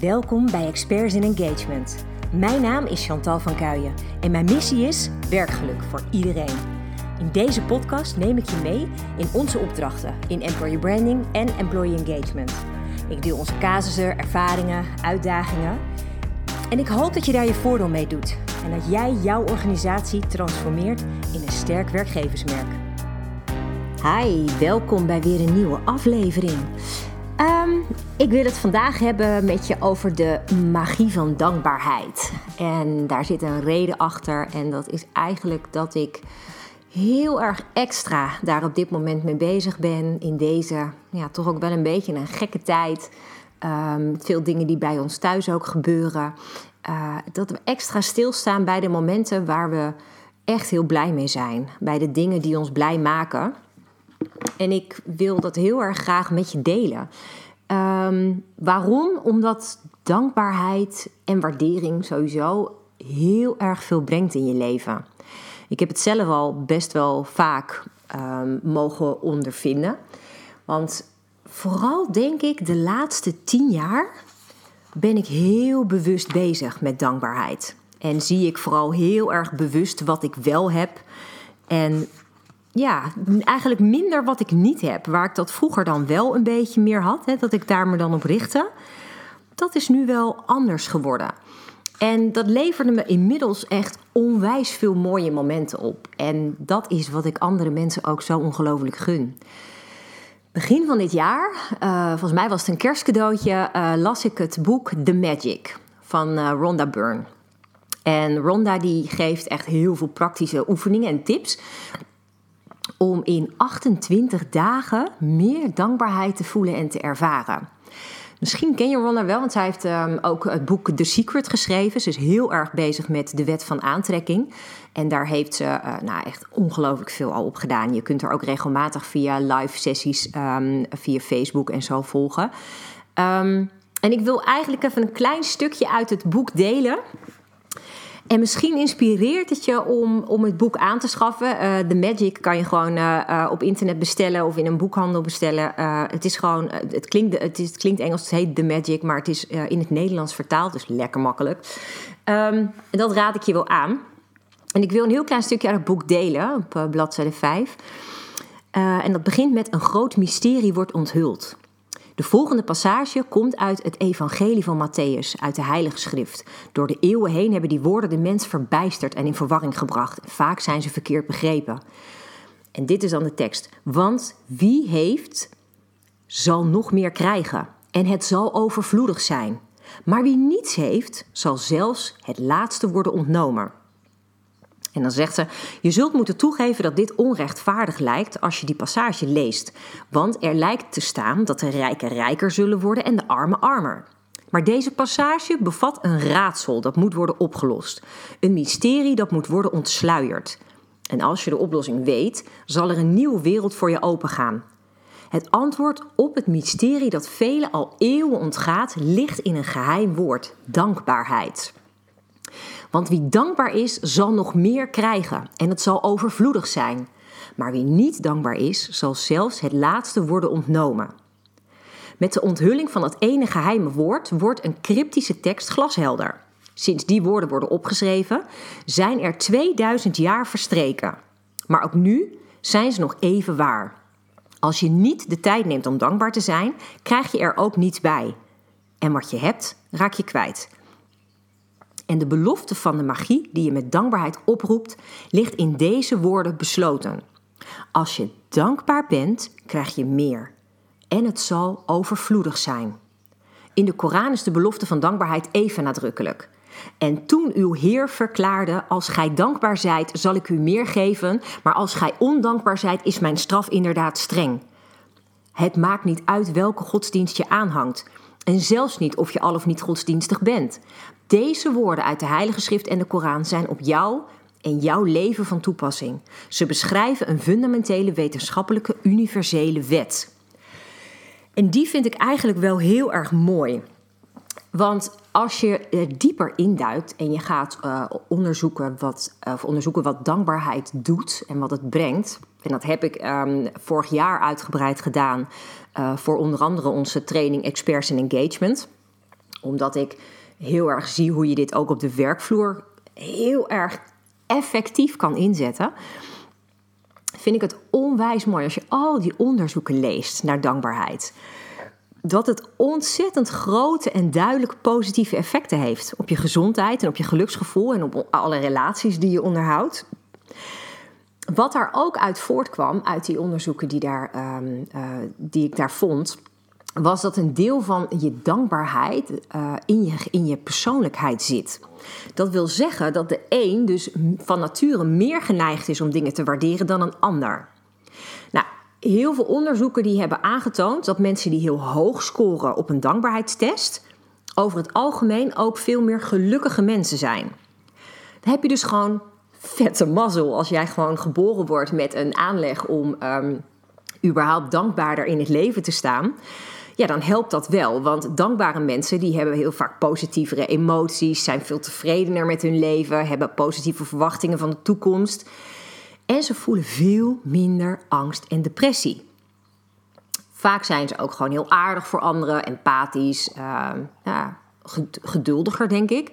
Welkom bij Experts in Engagement. Mijn naam is Chantal van Kuijen en mijn missie is werkgeluk voor iedereen. In deze podcast neem ik je mee in onze opdrachten in employer branding en employee engagement. Ik deel onze casussen, ervaringen, uitdagingen en ik hoop dat je daar je voordeel mee doet en dat jij jouw organisatie transformeert in een sterk werkgeversmerk. Hi, welkom bij weer een nieuwe aflevering. Ehm, ik wil het vandaag hebben met je over de magie van dankbaarheid. En daar zit een reden achter. En dat is eigenlijk dat ik heel erg extra daar op dit moment mee bezig ben. In deze, ja, toch ook wel een beetje een gekke tijd. Ehm, veel dingen die bij ons thuis ook gebeuren. Uh, dat we extra stilstaan bij de momenten waar we echt heel blij mee zijn. Bij de dingen die ons blij maken. En ik wil dat heel erg graag met je delen. Ehm, waarom? Omdat dankbaarheid en waardering sowieso heel erg veel brengt in je leven. Ik heb het zelf al best wel vaak um, mogen ondervinden. Want vooral denk ik de laatste tien jaar ben ik heel bewust bezig met dankbaarheid. En zie ik vooral heel erg bewust wat ik wel heb en ja, eigenlijk minder wat ik niet heb. Waar ik dat vroeger dan wel een beetje meer had, hè, dat ik daar me dan op richtte. Dat is nu wel anders geworden. En dat leverde me inmiddels echt onwijs veel mooie momenten op. En dat is wat ik andere mensen ook zo ongelooflijk gun. Begin van dit jaar, uh, volgens mij was het een kerstcadeautje, uh, las ik het boek The Magic van uh, Rhonda Byrne. En Rhonda die geeft echt heel veel praktische oefeningen en tips om in 28 dagen meer dankbaarheid te voelen en te ervaren. Misschien ken je Ronna wel, want zij heeft um, ook het boek The Secret geschreven. Ze is heel erg bezig met de wet van aantrekking. En daar heeft ze uh, nou, echt ongelooflijk veel al op gedaan. Je kunt er ook regelmatig via live sessies um, via Facebook en zo volgen. Um, en ik wil eigenlijk even een klein stukje uit het boek delen. En misschien inspireert het je om, om het boek aan te schaffen. Uh, The Magic kan je gewoon uh, uh, op internet bestellen of in een boekhandel bestellen. het is gewoon, het klinkt, het, is, het klinkt Engels, het heet The Magic, maar het is in het Nederlands vertaald, dus lekker makkelijk. Um, en dat raad ik je wel aan. En ik wil een heel klein stukje uit het boek delen op bladzijde 5. en dat begint met een groot mysterie wordt onthuld. De volgende passage komt uit het Evangelie van Matthäus, uit de Heilige Schrift. Door de eeuwen heen hebben die woorden de mens verbijsterd en in verwarring gebracht. Vaak zijn ze verkeerd begrepen. En dit is dan de tekst. Want wie heeft, zal nog meer krijgen. En het zal overvloedig zijn. Maar wie niets heeft, zal zelfs het laatste worden ontnomen. En dan zegt ze: Je zult moeten toegeven dat dit onrechtvaardig lijkt als je die passage leest. Want er lijkt te staan dat de rijken rijker zullen worden en de armen armer. Maar deze passage bevat een raadsel dat moet worden opgelost. Een mysterie dat moet worden ontsluierd. En als je de oplossing weet, zal er een nieuwe wereld voor je opengaan. Het antwoord op het mysterie dat velen al eeuwen ontgaat, ligt in een geheim woord: dankbaarheid. Want wie dankbaar is, zal nog meer krijgen en het zal overvloedig zijn. Maar wie niet dankbaar is, zal zelfs het laatste worden ontnomen. Met de onthulling van het ene geheime woord wordt een cryptische tekst glashelder. Sinds die woorden worden opgeschreven, zijn er 2000 jaar verstreken. Maar ook nu zijn ze nog even waar. Als je niet de tijd neemt om dankbaar te zijn, krijg je er ook niets bij. En wat je hebt, raak je kwijt. En de belofte van de magie die je met dankbaarheid oproept, ligt in deze woorden besloten. Als je dankbaar bent, krijg je meer. En het zal overvloedig zijn. In de Koran is de belofte van dankbaarheid even nadrukkelijk. En toen uw Heer verklaarde: Als gij dankbaar zijt, zal ik u meer geven, maar als gij ondankbaar zijt, is mijn straf inderdaad streng. Het maakt niet uit welke godsdienst je aanhangt. En zelfs niet of je al of niet godsdienstig bent. Deze woorden uit de Heilige Schrift en de Koran zijn op jou en jouw leven van toepassing. Ze beschrijven een fundamentele wetenschappelijke universele wet. En die vind ik eigenlijk wel heel erg mooi. Want als je er dieper induikt en je gaat uh, onderzoeken, wat, uh, onderzoeken wat dankbaarheid doet en wat het brengt. En dat heb ik um, vorig jaar uitgebreid gedaan uh, voor onder andere onze training Experts in Engagement omdat ik heel erg zie hoe je dit ook op de werkvloer heel erg effectief kan inzetten, vind ik het onwijs mooi als je al die onderzoeken leest naar dankbaarheid. Dat het ontzettend grote en duidelijk positieve effecten heeft op je gezondheid en op je geluksgevoel en op alle relaties die je onderhoudt. Wat daar ook uit voortkwam, uit die onderzoeken die, daar, ehm, eh, die ik daar vond, was dat een deel van je dankbaarheid uh, in, je, in je persoonlijkheid zit. Dat wil zeggen dat de een dus van nature meer geneigd is om dingen te waarderen dan een ander. Nou, heel veel onderzoeken die hebben aangetoond dat mensen die heel hoog scoren op een dankbaarheidstest, over het algemeen ook veel meer gelukkige mensen zijn. Dan heb je dus gewoon vette mazzel als jij gewoon geboren wordt met een aanleg om um, überhaupt dankbaarder in het leven te staan ja, dan helpt dat wel. Want dankbare mensen die hebben heel vaak positievere emoties, zijn veel tevredener met hun leven, hebben positieve verwachtingen van de toekomst. En ze voelen veel minder angst en depressie. Vaak zijn ze ook gewoon heel aardig voor anderen, empathisch, uh, ja, geduldiger, denk ik.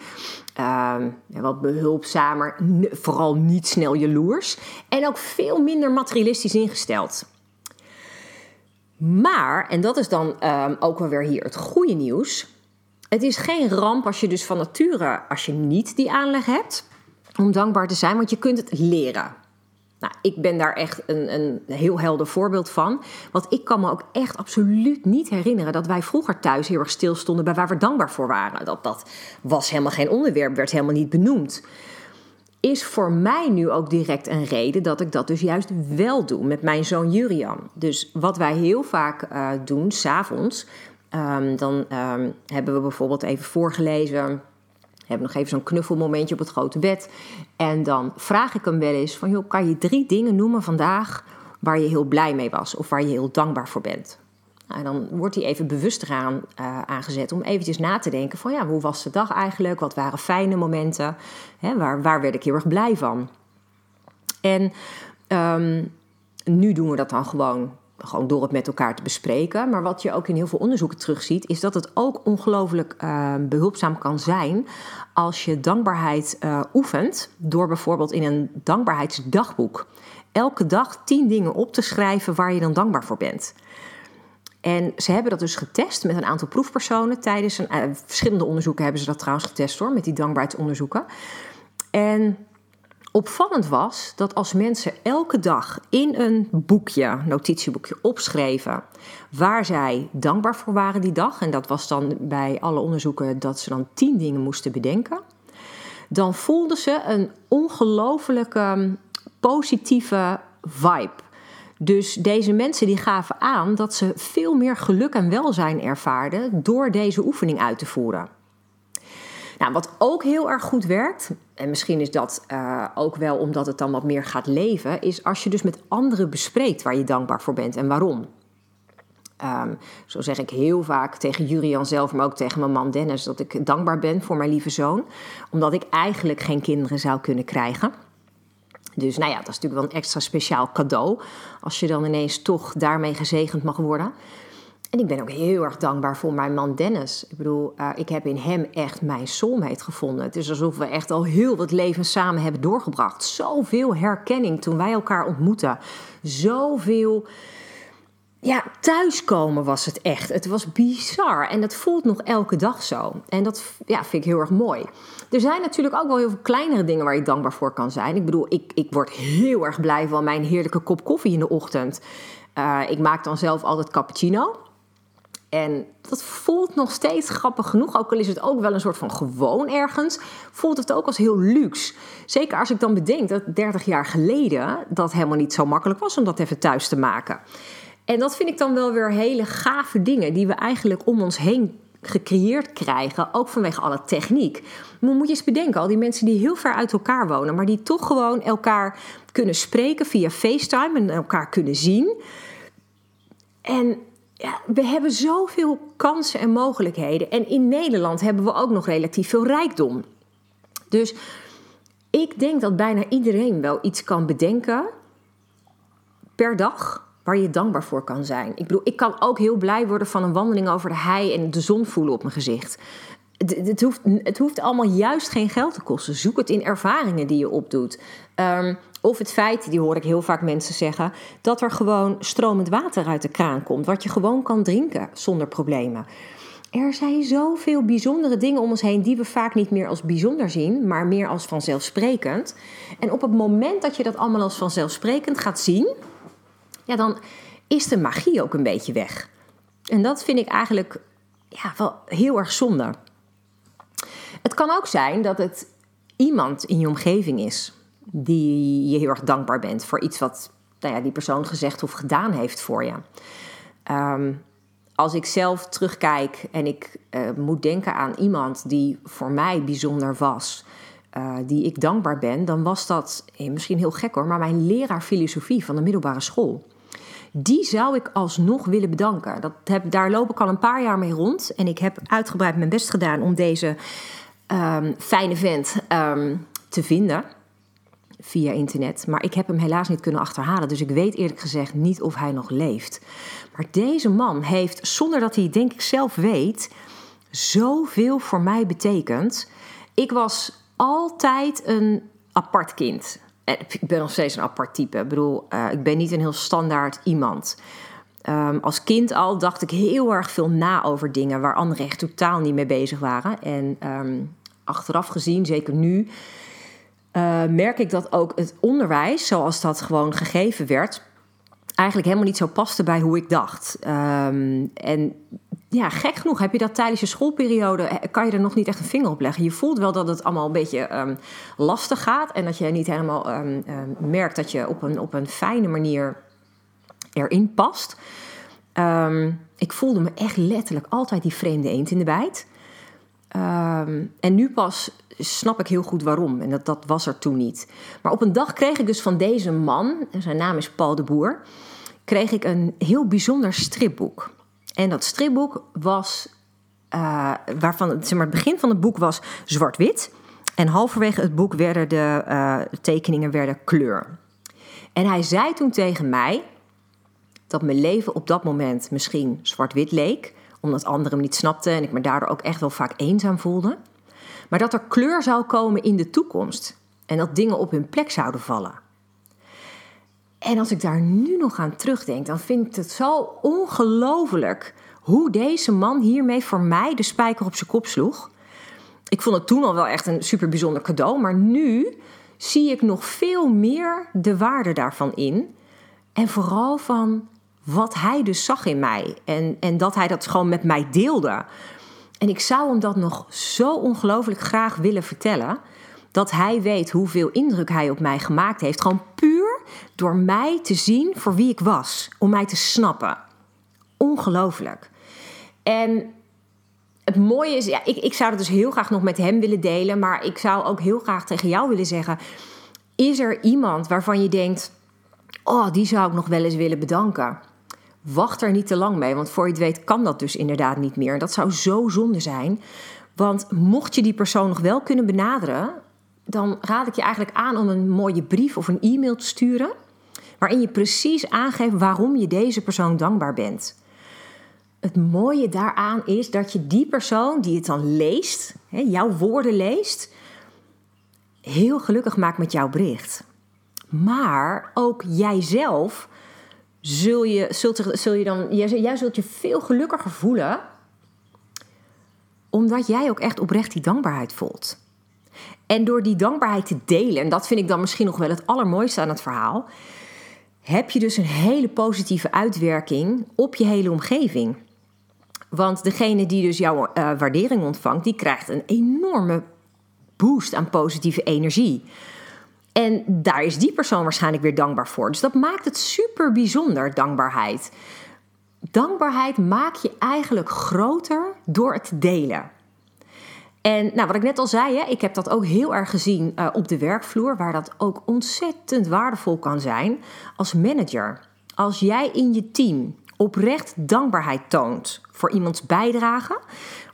Uh, wat behulpzamer, vooral niet snel jaloers. En ook veel minder materialistisch ingesteld. Maar, en dat is dan um, ook wel weer hier het goede nieuws. Het is geen ramp als je dus van nature, als je niet die aanleg hebt om dankbaar te zijn, want je kunt het leren. Nou, ik ben daar echt een, een heel helder voorbeeld van. Want ik kan me ook echt absoluut niet herinneren dat wij vroeger thuis heel erg stilstonden bij waar we dankbaar voor waren. Dat, dat was helemaal geen onderwerp, werd helemaal niet benoemd is voor mij nu ook direct een reden dat ik dat dus juist wel doe met mijn zoon Jurian. Dus wat wij heel vaak uh, doen, s'avonds, um, dan um, hebben we bijvoorbeeld even voorgelezen. Hebben nog even zo'n knuffelmomentje op het grote bed. En dan vraag ik hem wel eens van, joh, kan je drie dingen noemen vandaag waar je heel blij mee was of waar je heel dankbaar voor bent? Nou, dan wordt hij even bewust eraan uh, aangezet om eventjes na te denken van ja, hoe was de dag eigenlijk? Wat waren fijne momenten? Hè, waar, waar werd ik heel erg blij van? En um, nu doen we dat dan gewoon, gewoon door het met elkaar te bespreken. Maar wat je ook in heel veel onderzoeken terugziet, is dat het ook ongelooflijk uh, behulpzaam kan zijn als je dankbaarheid uh, oefent door bijvoorbeeld in een dankbaarheidsdagboek elke dag tien dingen op te schrijven waar je dan dankbaar voor bent. En ze hebben dat dus getest met een aantal proefpersonen tijdens een, uh, verschillende onderzoeken hebben ze dat trouwens getest hoor, met die dankbaarheidsonderzoeken. En opvallend was dat als mensen elke dag in een boekje, notitieboekje, opschreven waar zij dankbaar voor waren die dag, en dat was dan bij alle onderzoeken dat ze dan tien dingen moesten bedenken, dan voelden ze een ongelofelijke positieve vibe. Dus deze mensen die gaven aan dat ze veel meer geluk en welzijn ervaarden door deze oefening uit te voeren. Nou, wat ook heel erg goed werkt, en misschien is dat uh, ook wel omdat het dan wat meer gaat leven, is als je dus met anderen bespreekt waar je dankbaar voor bent en waarom. Um, zo zeg ik heel vaak tegen Jurian zelf, maar ook tegen mijn man Dennis, dat ik dankbaar ben voor mijn lieve zoon, omdat ik eigenlijk geen kinderen zou kunnen krijgen. Dus nou ja, dat is natuurlijk wel een extra speciaal cadeau. Als je dan ineens toch daarmee gezegend mag worden. En ik ben ook heel erg dankbaar voor mijn man Dennis. Ik bedoel, uh, ik heb in hem echt mijn soulmate gevonden. Het is alsof we echt al heel wat leven samen hebben doorgebracht. Zoveel herkenning toen wij elkaar ontmoetten. Zoveel ja, thuiskomen was het echt. Het was bizar. En dat voelt nog elke dag zo. En dat ja, vind ik heel erg mooi. Er zijn natuurlijk ook wel heel veel kleinere dingen waar je dankbaar voor kan zijn. Ik bedoel, ik, ik word heel erg blij van mijn heerlijke kop koffie in de ochtend. Uh, ik maak dan zelf altijd cappuccino. En dat voelt nog steeds grappig genoeg, ook al is het ook wel een soort van gewoon ergens, voelt het ook als heel luxe. Zeker als ik dan bedenk dat 30 jaar geleden dat helemaal niet zo makkelijk was om dat even thuis te maken. En dat vind ik dan wel weer hele gave dingen die we eigenlijk om ons heen gecreëerd krijgen, ook vanwege alle techniek. Maar moet je eens bedenken, al die mensen die heel ver uit elkaar wonen, maar die toch gewoon elkaar kunnen spreken via FaceTime en elkaar kunnen zien. En ja, we hebben zoveel kansen en mogelijkheden. En in Nederland hebben we ook nog relatief veel rijkdom. Dus ik denk dat bijna iedereen wel iets kan bedenken per dag waar je dankbaar voor kan zijn. Ik bedoel, ik kan ook heel blij worden van een wandeling over de hei en de zon voelen op mijn gezicht. het, hoeft, het hoeft allemaal juist geen geld te kosten. Zoek het in ervaringen die je opdoet. Um, of het feit, die hoor ik heel vaak mensen zeggen, dat er gewoon stromend water uit de kraan komt, wat je gewoon kan drinken zonder problemen. Er zijn zoveel bijzondere dingen om ons heen die we vaak niet meer als bijzonder zien, maar meer als vanzelfsprekend. En op het moment dat je dat allemaal als vanzelfsprekend gaat zien, ja, dan is de magie ook een beetje weg. En dat vind ik eigenlijk ja, wel heel erg zonde. Het kan ook zijn dat het iemand in je omgeving is die je heel erg dankbaar bent voor iets wat nou ja, die persoon gezegd of gedaan heeft voor je. Ehm, als ik zelf terugkijk en ik uh, moet denken aan iemand die voor mij bijzonder was, uh, die ik dankbaar ben, dan was dat eh, misschien heel gek hoor, maar mijn leraar filosofie van de middelbare school. Die zou ik alsnog willen bedanken. Dat heb, daar loop ik al een paar jaar mee rond. En ik heb uitgebreid mijn best gedaan om deze um, fijne vent um, te vinden via internet. Maar ik heb hem helaas niet kunnen achterhalen. Dus ik weet eerlijk gezegd niet of hij nog leeft. Maar deze man heeft, zonder dat hij denk ik zelf weet, zoveel voor mij betekend. Ik was altijd een apart kind. Ik ben nog steeds een apart type. Ik bedoel, uh, ik ben niet een heel standaard iemand. Um, als kind al dacht ik heel erg veel na over dingen waar anderen echt totaal niet mee bezig waren. En um, achteraf gezien, zeker nu, uh, merk ik dat ook het onderwijs, zoals dat gewoon gegeven werd, eigenlijk helemaal niet zo paste bij hoe ik dacht. Um, en ja, gek genoeg heb je dat tijdens je schoolperiode, eh, kan je er nog niet echt een vinger op leggen. Je voelt wel dat het allemaal een beetje um, lastig gaat en dat je niet helemaal um, merkt dat je op een, op een fijne manier erin past. ik voelde me echt letterlijk altijd die vreemde eend in de bijt. en nu pas snap ik heel goed waarom. En dat, dat was er toen niet. Maar op een dag kreeg ik dus van deze man, zijn naam is Paul de Boer, kreeg ik een heel bijzonder stripboek. En dat stripboek was, uh, waarvan zeg maar, het begin van het boek was zwart-wit. En halverwege het boek werden de uh, tekeningen werden kleur. En hij zei toen tegen mij dat mijn leven op dat moment misschien zwart-wit leek, omdat anderen me niet snapten en ik me daardoor ook echt wel vaak eenzaam voelde. Maar dat er kleur zou komen in de toekomst en dat dingen op hun plek zouden vallen. En als ik daar nu nog aan terugdenk, dan vind ik het zo ongelooflijk hoe deze man hiermee voor mij de spijker op zijn kop sloeg. Ik vond het toen al wel echt een super bijzonder cadeau, maar nu zie ik nog veel meer de waarde daarvan in. En vooral van wat hij dus zag in mij en, en dat hij dat gewoon met mij deelde. En ik zou hem dat nog zo ongelooflijk graag willen vertellen. Dat hij weet hoeveel indruk hij op mij gemaakt heeft. Gewoon puur door mij te zien voor wie ik was. Om mij te snappen. Ongelooflijk. En het mooie is, ja, ik, ik zou het dus heel graag nog met hem willen delen. Maar ik zou ook heel graag tegen jou willen zeggen: Is er iemand waarvan je denkt: Oh, die zou ik nog wel eens willen bedanken? Wacht er niet te lang mee, want voor je het weet kan dat dus inderdaad niet meer. Dat zou zo zonde zijn. Want mocht je die persoon nog wel kunnen benaderen, dan raad ik je eigenlijk aan om een mooie brief of een e-mail te sturen. Waarin je precies aangeeft waarom je deze persoon dankbaar bent. Het mooie daaraan is dat je die persoon die het dan leest, jouw woorden leest, heel gelukkig maakt met jouw bericht. Maar ook jijzelf zul je, zult, zul je dan, jij, zult je veel gelukkiger voelen, omdat jij ook echt oprecht die dankbaarheid voelt. En door die dankbaarheid te delen, en dat vind ik dan misschien nog wel het allermooiste aan het verhaal, heb je dus een hele positieve uitwerking op je hele omgeving. Want degene die dus jouw uh, waardering ontvangt, die krijgt een enorme boost aan positieve energie. En daar is die persoon waarschijnlijk weer dankbaar voor. Dus dat maakt het super bijzonder, dankbaarheid. Dankbaarheid maak je eigenlijk groter door het delen. En nou, wat ik net al zei, hè, ik heb dat ook heel erg gezien uh, op de werkvloer, waar dat ook ontzettend waardevol kan zijn als manager. Als jij in je team oprecht dankbaarheid toont voor iemands bijdrage,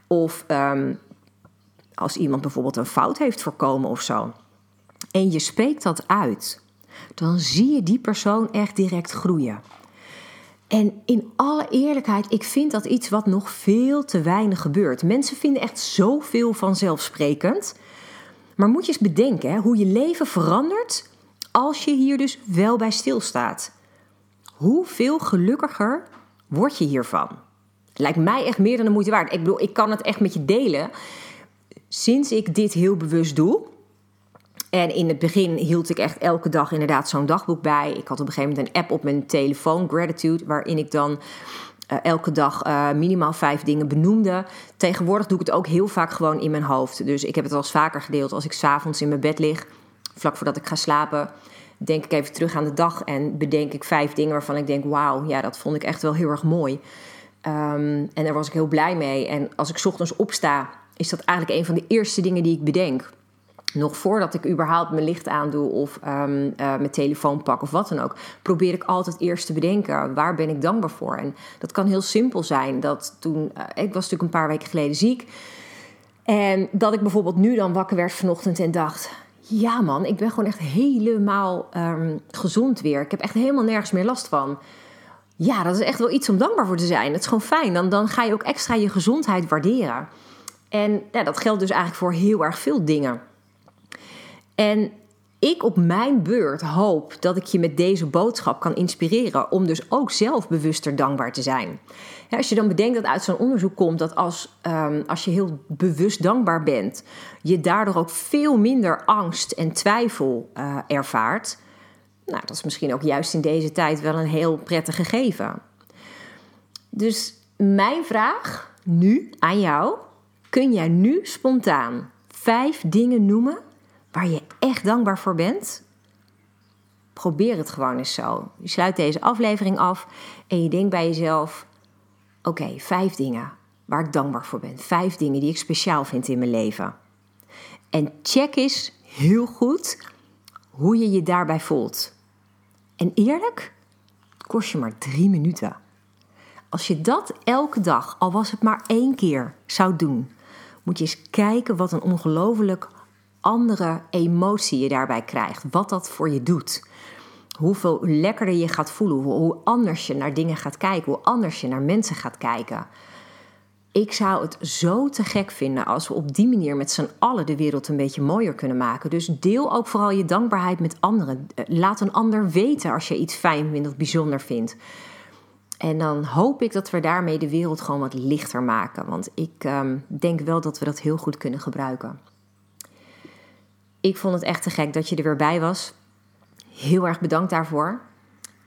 of um, als iemand bijvoorbeeld een fout heeft voorkomen of zo en je spreekt dat uit, dan zie je die persoon echt direct groeien. En in alle eerlijkheid, ik vind dat iets wat nog veel te weinig gebeurt. Mensen vinden echt zoveel vanzelfsprekend. Maar moet je eens bedenken hè, hoe je leven verandert als je hier dus wel bij stilstaat. Hoeveel gelukkiger word je hiervan? Lijkt mij echt meer dan de moeite waard. Ik bedoel, ik kan het echt met je delen. Sinds ik dit heel bewust doe. En in het begin hield ik echt elke dag inderdaad zo'n dagboek bij. Ik had op een gegeven moment een app op mijn telefoon, Gratitude, waarin ik dan uh, elke dag uh, minimaal vijf dingen benoemde. Tegenwoordig doe ik het ook heel vaak gewoon in mijn hoofd. Dus ik heb het al eens vaker gedeeld als ik s'avonds in mijn bed lig, vlak voordat ik ga slapen. Denk ik even terug aan de dag en bedenk ik vijf dingen waarvan ik denk: wauw, ja, dat vond ik echt wel heel erg mooi. Um, en daar was ik heel blij mee. En als ik ochtends opsta, is dat eigenlijk een van de eerste dingen die ik bedenk nog voordat ik überhaupt mijn licht aandoe of um, uh, mijn telefoon pak of wat dan ook, probeer ik altijd eerst te bedenken waar ben ik dankbaar voor. En dat kan heel simpel zijn. Dat toen, uh, ik was natuurlijk een paar weken geleden ziek. En dat ik bijvoorbeeld nu dan wakker werd vanochtend en dacht: ja man, ik ben gewoon echt helemaal um, gezond weer. Ik heb echt helemaal nergens meer last van. Ja, dat is echt wel iets om dankbaar voor te zijn. Dat is gewoon fijn. Dan, dan ga je ook extra je gezondheid waarderen. En ja, dat geldt dus eigenlijk voor heel erg veel dingen. En ik op mijn beurt hoop dat ik je met deze boodschap kan inspireren om dus ook zelf bewuster dankbaar te zijn. Ja, als je dan bedenkt dat uit zo'n onderzoek komt dat als, um, als je heel bewust dankbaar bent, je daardoor ook veel minder angst en twijfel uh, ervaart. Nou, dat is misschien ook juist in deze tijd wel een heel prettig gegeven. Dus mijn vraag nu aan jou: kun jij nu spontaan vijf dingen noemen waar je echt dankbaar voor bent, probeer het gewoon eens zo. Je sluit deze aflevering af en je denkt bij jezelf: oké, vijf dingen waar ik dankbaar voor ben. Vijf dingen die ik speciaal vind in mijn leven. En check eens heel goed hoe je je daarbij voelt. En eerlijk, kost je maar drie minuten. Als je dat elke dag, al was het maar één keer, zou doen, moet je eens kijken wat een ongelooflijk andere emotie je daarbij krijgt. Wat dat voor je doet. Hoeveel lekkerder je gaat voelen. Hoe anders je naar dingen gaat kijken. Hoe anders je naar mensen gaat kijken. Ik zou het zo te gek vinden als we op die manier met z'n allen de wereld een beetje mooier kunnen maken. Dus deel ook vooral je dankbaarheid met anderen. Laat een ander weten als je iets fijn vindt of bijzonder vindt. En dan hoop ik dat we daarmee de wereld gewoon wat lichter maken. Want ik um, denk wel dat we dat heel goed kunnen gebruiken. Ik vond het echt te gek dat je er weer bij was. Heel erg bedankt daarvoor.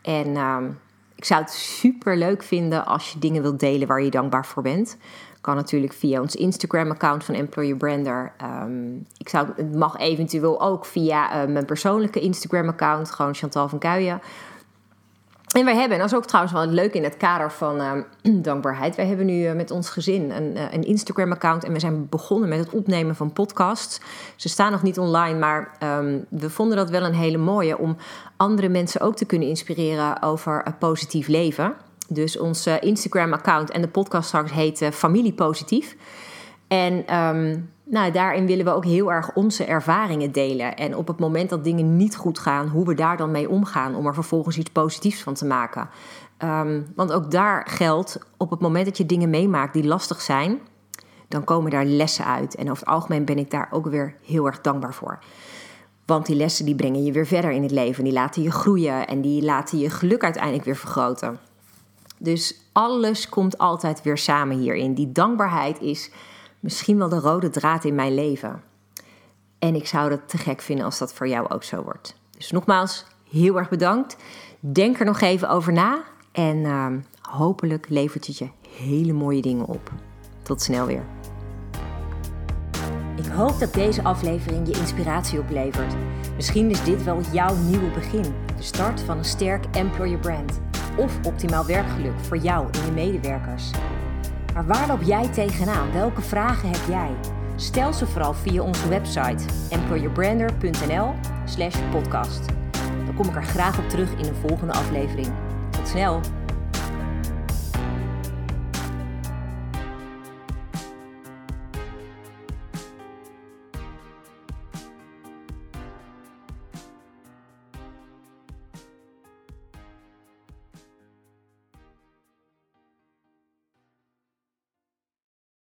En uh, ik zou het super leuk vinden als je dingen wilt delen waar je dankbaar voor bent. Kan natuurlijk via ons Instagram-account van Employer Brander. Um, ik zou, het mag eventueel ook via uh, mijn persoonlijke Instagram-account, gewoon Chantal van Kuijen. En wij hebben, en dat is ook trouwens wel leuk in het kader van uh, dankbaarheid. Wij hebben nu uh, met ons gezin een, uh, een Instagram-account en we zijn begonnen met het opnemen van podcasts. Ze staan nog niet online, maar um, we vonden dat wel een hele mooie om andere mensen ook te kunnen inspireren over een positief leven. Dus ons Instagram-account en de podcast straks heet Familie Positief. En um, nou, daarin willen we ook heel erg onze ervaringen delen. En op het moment dat dingen niet goed gaan, hoe we daar dan mee omgaan om er vervolgens iets positiefs van te maken. Um, want ook daar geldt, op het moment dat je dingen meemaakt die lastig zijn, dan komen daar lessen uit. En over het algemeen ben ik daar ook weer heel erg dankbaar voor. Want die lessen die brengen je weer verder in het leven. Die laten je groeien en die laten je geluk uiteindelijk weer vergroten. Dus alles komt altijd weer samen hierin. Die dankbaarheid is misschien wel de rode draad in mijn leven. En ik zou het te gek vinden als dat voor jou ook zo wordt. Dus nogmaals, heel erg bedankt. Denk er nog even over na. En uh, hopelijk levert het je hele mooie dingen op. Tot snel weer. Ik hoop dat deze aflevering je inspiratie oplevert. Misschien is dit wel jouw nieuwe begin. De start van een sterk employer brand. Of optimaal werkgeluk voor jou en je medewerkers. Maar waar loop jij tegenaan? Welke vragen heb jij? Stel ze vooral via onze website employerbrander.nl slash podcast. Dan kom ik er graag op terug in een volgende aflevering. Tot snel!